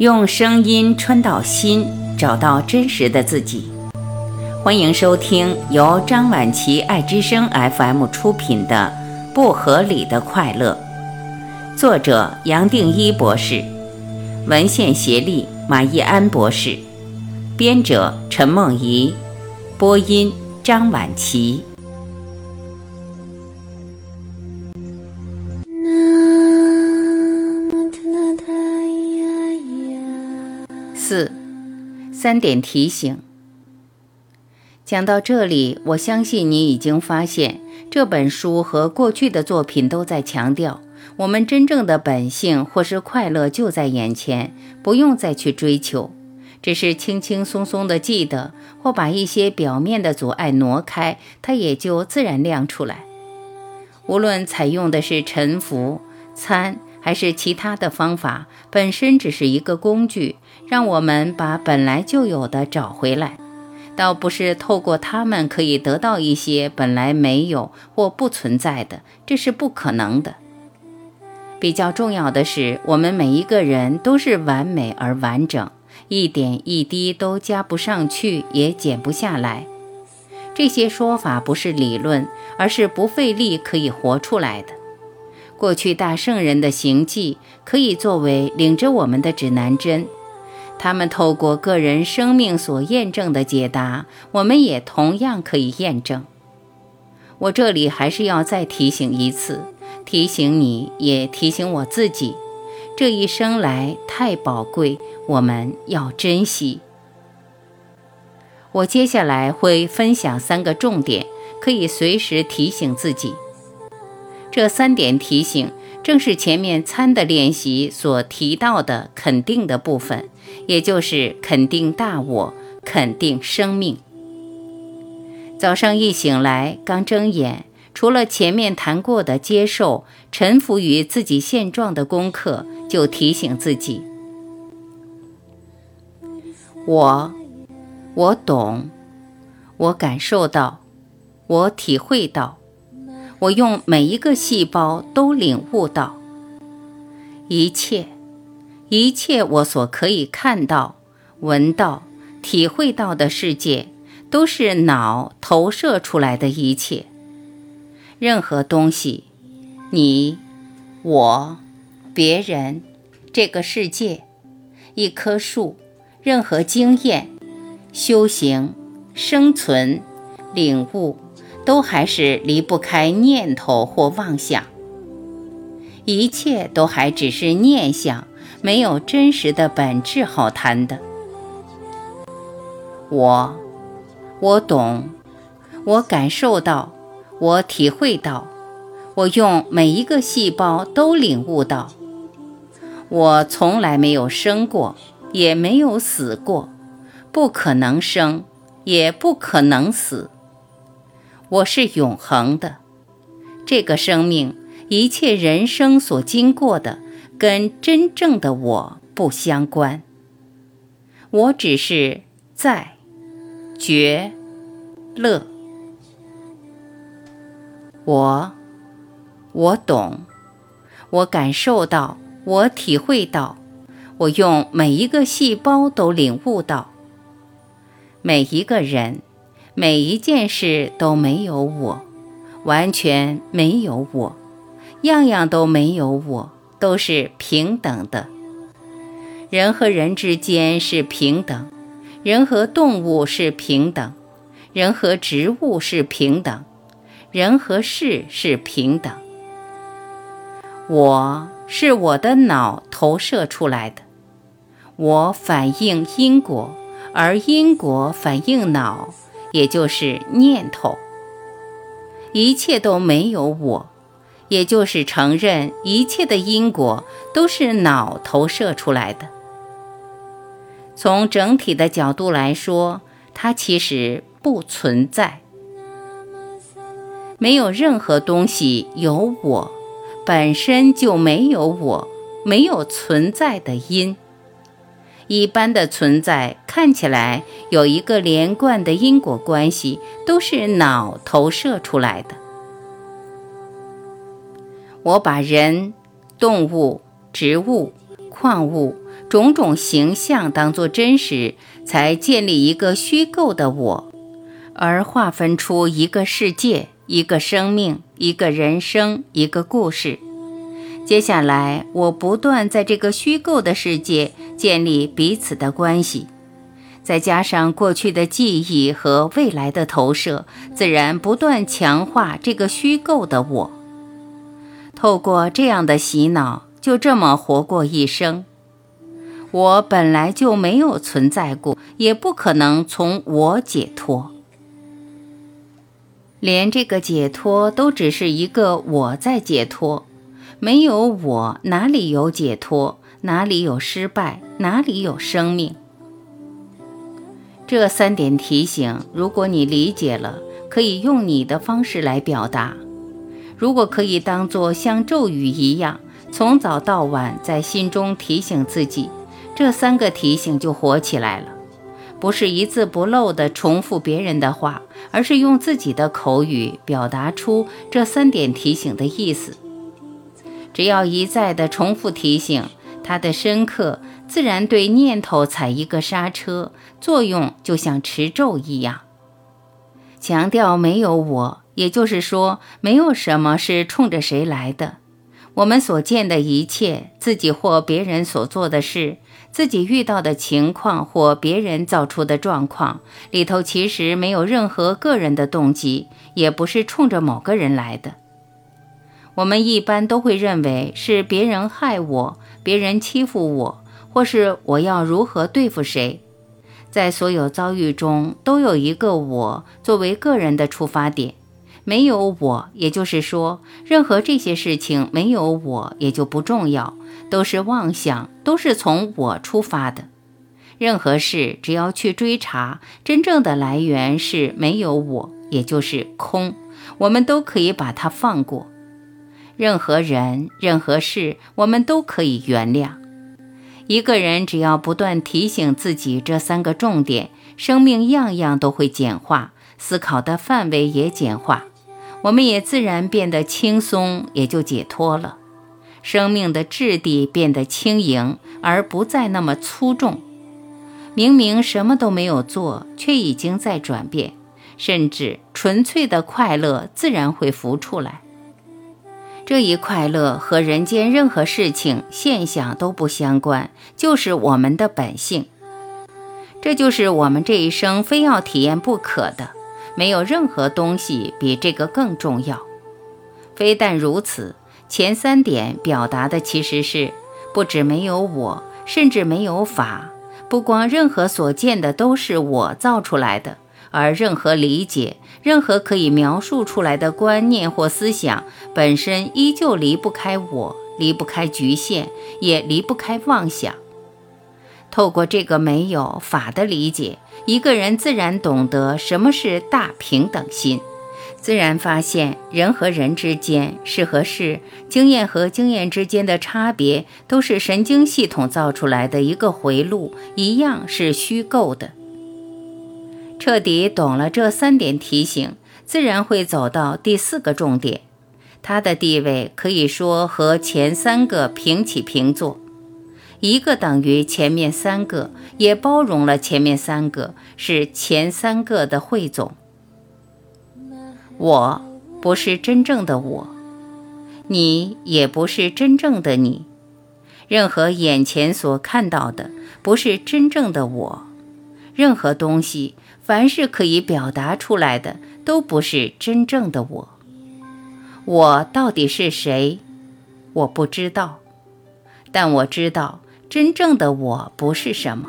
用声音穿到心，找到真实的自己。欢迎收听由张晚琪爱之声 FM 出品的《不合理的快乐》，作者杨定一博士，文献协力马义安博士，编者陈梦怡，播音张晚琪。四，三点提醒。讲到这里，我相信你已经发现，这本书和过去的作品都在强调，我们真正的本性或是快乐就在眼前，不用再去追求，只是轻轻松松的记得，或把一些表面的阻碍挪开，它也就自然亮出来。无论采用的是沉浮、参。还是其他的方法，本身只是一个工具，让我们把本来就有的找回来，倒不是透过他们可以得到一些本来没有或不存在的，这是不可能的。比较重要的是，我们每一个人都是完美而完整，一点一滴都加不上去，也减不下来。这些说法不是理论，而是不费力可以活出来的。过去大圣人的行迹可以作为领着我们的指南针，他们透过个人生命所验证的解答，我们也同样可以验证。我这里还是要再提醒一次，提醒你也提醒我自己，这一生来太宝贵，我们要珍惜。我接下来会分享三个重点，可以随时提醒自己。这三点提醒，正是前面参的练习所提到的肯定的部分，也就是肯定大我，肯定生命。早上一醒来，刚睁眼，除了前面谈过的接受、臣服于自己现状的功课，就提醒自己：我，我懂，我感受到，我体会到。我用每一个细胞都领悟到，一切，一切我所可以看到、闻到、体会到的世界，都是脑投射出来的一切。任何东西，你、我、别人、这个世界、一棵树、任何经验、修行、生存、领悟。都还是离不开念头或妄想，一切都还只是念想，没有真实的本质好谈的。我，我懂，我感受到，我体会到，我用每一个细胞都领悟到，我从来没有生过，也没有死过，不可能生，也不可能死。我是永恒的，这个生命，一切人生所经过的，跟真正的我不相关。我只是在觉乐。我，我懂，我感受到，我体会到，我用每一个细胞都领悟到，每一个人。每一件事都没有我，完全没有我，样样都没有我，都是平等的。人和人之间是平等，人和动物是平等，人和植物是平等，人和事是平等。我是我的脑投射出来的，我反映因果，而因果反映脑。也就是念头，一切都没有我，也就是承认一切的因果都是脑投射出来的。从整体的角度来说，它其实不存在，没有任何东西有我，本身就没有我，没有存在的因。一般的存在看起来有一个连贯的因果关系，都是脑投射出来的。我把人、动物、植物、矿物、种种形象当作真实，才建立一个虚构的我，而划分出一个世界、一个生命、一个人生、一个故事。接下来，我不断在这个虚构的世界建立彼此的关系，再加上过去的记忆和未来的投射，自然不断强化这个虚构的我。透过这样的洗脑，就这么活过一生。我本来就没有存在过，也不可能从我解脱。连这个解脱都只是一个我在解脱。没有我，哪里有解脱？哪里有失败？哪里有生命？这三点提醒，如果你理解了，可以用你的方式来表达。如果可以当做像咒语一样，从早到晚在心中提醒自己，这三个提醒就活起来了。不是一字不漏地重复别人的话，而是用自己的口语表达出这三点提醒的意思。只要一再的重复提醒，它的深刻自然对念头踩一个刹车，作用就像持咒一样。强调没有我，也就是说，没有什么是冲着谁来的。我们所见的一切，自己或别人所做的事，自己遇到的情况或别人造出的状况里头，其实没有任何个人的动机，也不是冲着某个人来的。我们一般都会认为是别人害我，别人欺负我，或是我要如何对付谁。在所有遭遇中，都有一个我作为个人的出发点。没有我，也就是说，任何这些事情没有我也就不重要，都是妄想，都是从我出发的。任何事只要去追查，真正的来源是没有我，也就是空，我们都可以把它放过。任何人、任何事，我们都可以原谅。一个人只要不断提醒自己这三个重点，生命样样都会简化，思考的范围也简化，我们也自然变得轻松，也就解脱了。生命的质地变得轻盈，而不再那么粗重。明明什么都没有做，却已经在转变，甚至纯粹的快乐自然会浮出来。这一快乐和人间任何事情现象都不相关，就是我们的本性。这就是我们这一生非要体验不可的，没有任何东西比这个更重要。非但如此，前三点表达的其实是不止没有我，甚至没有法，不光任何所见的都是我造出来的。而任何理解、任何可以描述出来的观念或思想，本身依旧离不开我，离不开局限，也离不开妄想。透过这个没有法的理解，一个人自然懂得什么是大平等心，自然发现人和人之间、事和事、经验和经验之间的差别，都是神经系统造出来的一个回路，一样是虚构的。彻底懂了这三点提醒，自然会走到第四个重点。它的地位可以说和前三个平起平坐，一个等于前面三个，也包容了前面三个，是前三个的汇总。我不是真正的我，你也不是真正的你，任何眼前所看到的不是真正的我，任何东西。凡是可以表达出来的，都不是真正的我。我到底是谁？我不知道。但我知道，真正的我不是什么，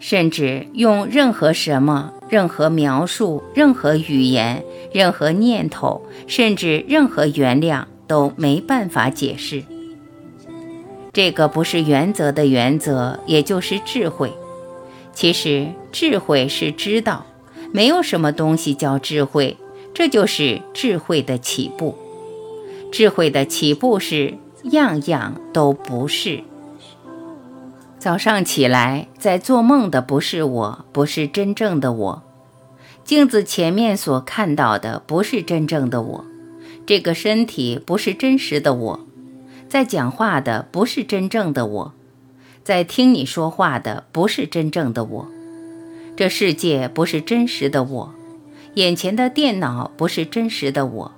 甚至用任何什么、任何描述、任何语言、任何念头，甚至任何原谅，都没办法解释。这个不是原则的原则，也就是智慧。其实智慧是知道，没有什么东西叫智慧，这就是智慧的起步。智慧的起步是样样都不是。早上起来在做梦的不是我，不是真正的我。镜子前面所看到的不是真正的我，这个身体不是真实的我，在讲话的不是真正的我。在听你说话的不是真正的我，这世界不是真实的我，眼前的电脑不是真实的我，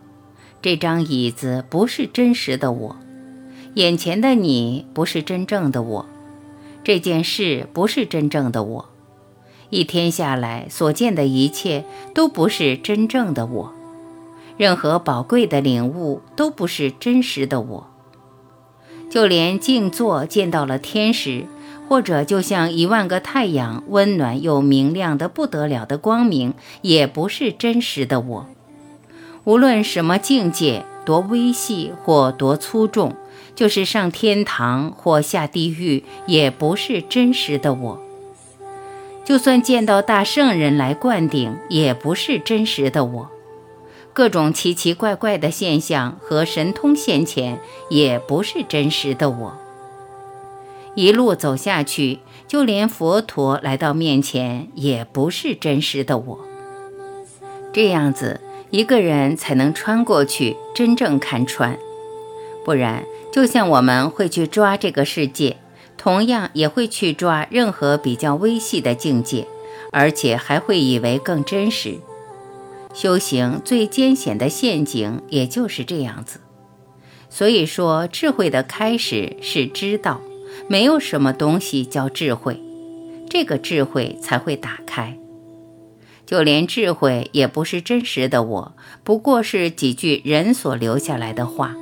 这张椅子不是真实的我，眼前的你不是真正的我，这件事不是真正的我，一天下来所见的一切都不是真正的我，任何宝贵的领悟都不是真实的我。就连静坐见到了天使，或者就像一万个太阳，温暖又明亮的不得了的光明，也不是真实的我。无论什么境界，多微细或多粗重，就是上天堂或下地狱，也不是真实的我。就算见到大圣人来灌顶，也不是真实的我。各种奇奇怪怪的现象和神通现前，也不是真实的我。一路走下去，就连佛陀来到面前，也不是真实的我。这样子，一个人才能穿过去，真正看穿。不然，就像我们会去抓这个世界，同样也会去抓任何比较微细的境界，而且还会以为更真实。修行最艰险的陷阱，也就是这样子。所以说，智慧的开始是知道，没有什么东西叫智慧，这个智慧才会打开。就连智慧也不是真实的我，不过是几句人所留下来的话。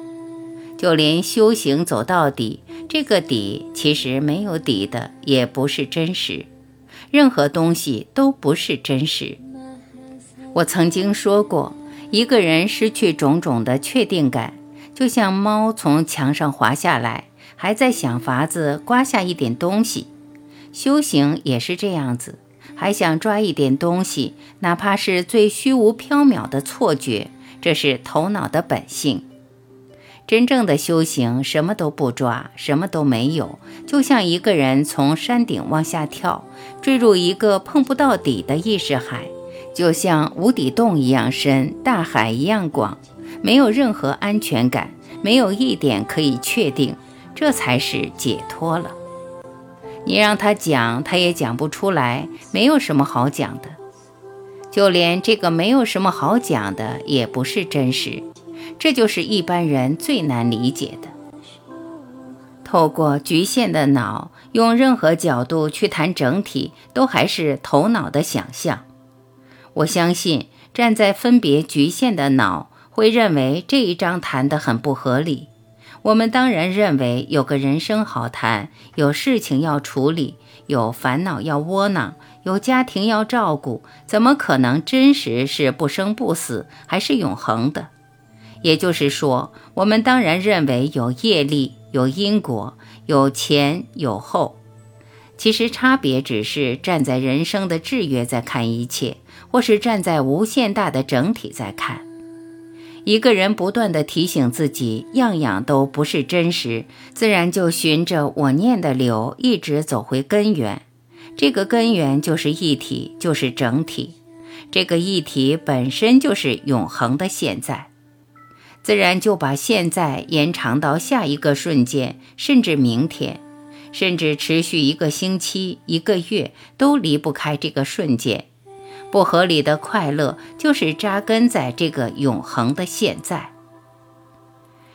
就连修行走到底，这个底其实没有底的，也不是真实。任何东西都不是真实。我曾经说过，一个人失去种种的确定感，就像猫从墙上滑下来，还在想法子刮下一点东西。修行也是这样子，还想抓一点东西，哪怕是最虚无缥缈的错觉，这是头脑的本性。真正的修行，什么都不抓，什么都没有，就像一个人从山顶往下跳，坠入一个碰不到底的意识海。就像无底洞一样深，大海一样广，没有任何安全感，没有一点可以确定，这才是解脱了。你让他讲，他也讲不出来，没有什么好讲的。就连这个没有什么好讲的，也不是真实。这就是一般人最难理解的。透过局限的脑，用任何角度去谈整体，都还是头脑的想象。我相信，站在分别局限的脑会认为这一章谈得很不合理。我们当然认为有个人生好谈，有事情要处理，有烦恼要窝囊，有家庭要照顾，怎么可能真实是不生不死，还是永恒的？也就是说，我们当然认为有业力、有因果、有前有后。其实差别只是站在人生的制约在看一切。或是站在无限大的整体在看，一个人不断的提醒自己，样样都不是真实，自然就循着我念的流，一直走回根源。这个根源就是一体，就是整体。这个一体本身就是永恒的现在，自然就把现在延长到下一个瞬间，甚至明天，甚至持续一个星期、一个月，都离不开这个瞬间。不合理的快乐，就是扎根在这个永恒的现在。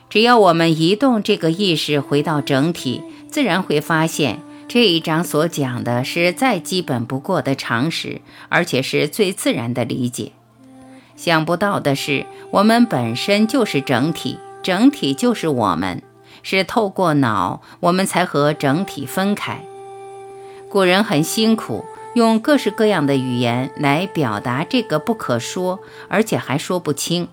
只要我们移动这个意识回到整体，自然会发现这一章所讲的是再基本不过的常识，而且是最自然的理解。想不到的是，我们本身就是整体，整体就是我们，是透过脑，我们才和整体分开。古人很辛苦。用各式各样的语言来表达这个不可说，而且还说不清。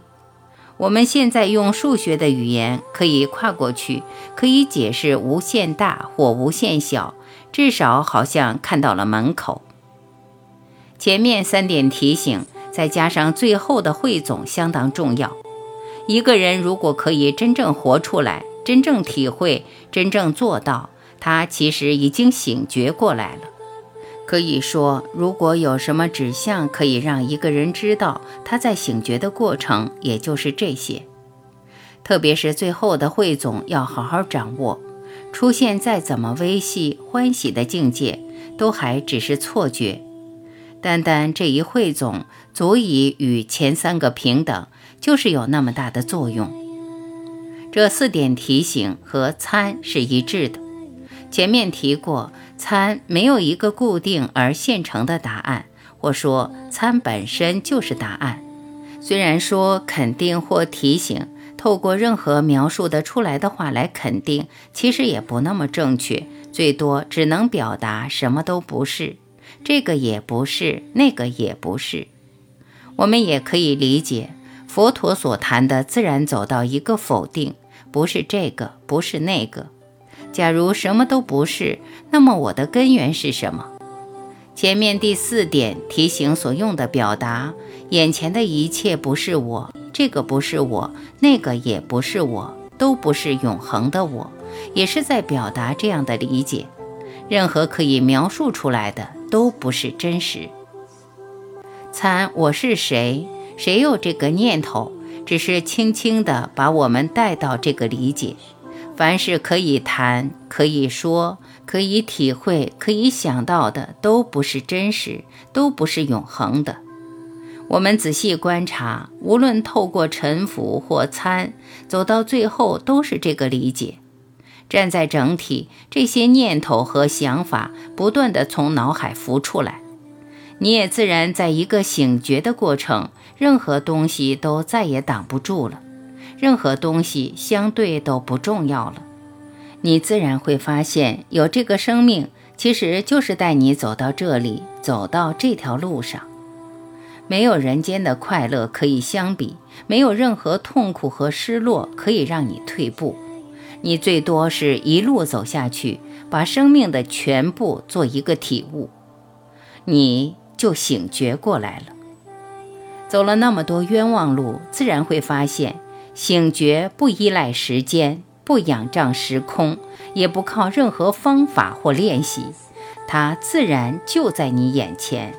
我们现在用数学的语言可以跨过去，可以解释无限大或无限小，至少好像看到了门口。前面三点提醒，再加上最后的汇总，相当重要。一个人如果可以真正活出来，真正体会，真正做到，他其实已经醒觉过来了。可以说，如果有什么指向可以让一个人知道他在醒觉的过程，也就是这些。特别是最后的汇总要好好掌握，出现再怎么微细欢喜的境界，都还只是错觉。单单这一汇总，足以与前三个平等，就是有那么大的作用。这四点提醒和参是一致的。前面提过，参没有一个固定而现成的答案，或说参本身就是答案。虽然说肯定或提醒，透过任何描述得出来的话来肯定，其实也不那么正确，最多只能表达什么都不是，这个也不是，那个也不是。我们也可以理解佛陀所谈的自然走到一个否定。不是这个，不是那个。假如什么都不是，那么我的根源是什么？前面第四点提醒所用的表达，眼前的一切不是我，这个不是我，那个也不是我，都不是永恒的我，也是在表达这样的理解。任何可以描述出来的都不是真实。参我是谁？谁有这个念头？只是轻轻地把我们带到这个理解，凡是可以谈、可以说、可以体会、可以想到的，都不是真实，都不是永恒的。我们仔细观察，无论透过沉浮或参，走到最后都是这个理解。站在整体，这些念头和想法不断地从脑海浮出来。你也自然在一个醒觉的过程，任何东西都再也挡不住了，任何东西相对都不重要了。你自然会发现，有这个生命，其实就是带你走到这里，走到这条路上。没有人间的快乐可以相比，没有任何痛苦和失落可以让你退步。你最多是一路走下去，把生命的全部做一个体悟。你。就醒觉过来了。走了那么多冤枉路，自然会发现，醒觉不依赖时间，不仰仗时空，也不靠任何方法或练习，它自然就在你眼前。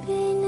baby.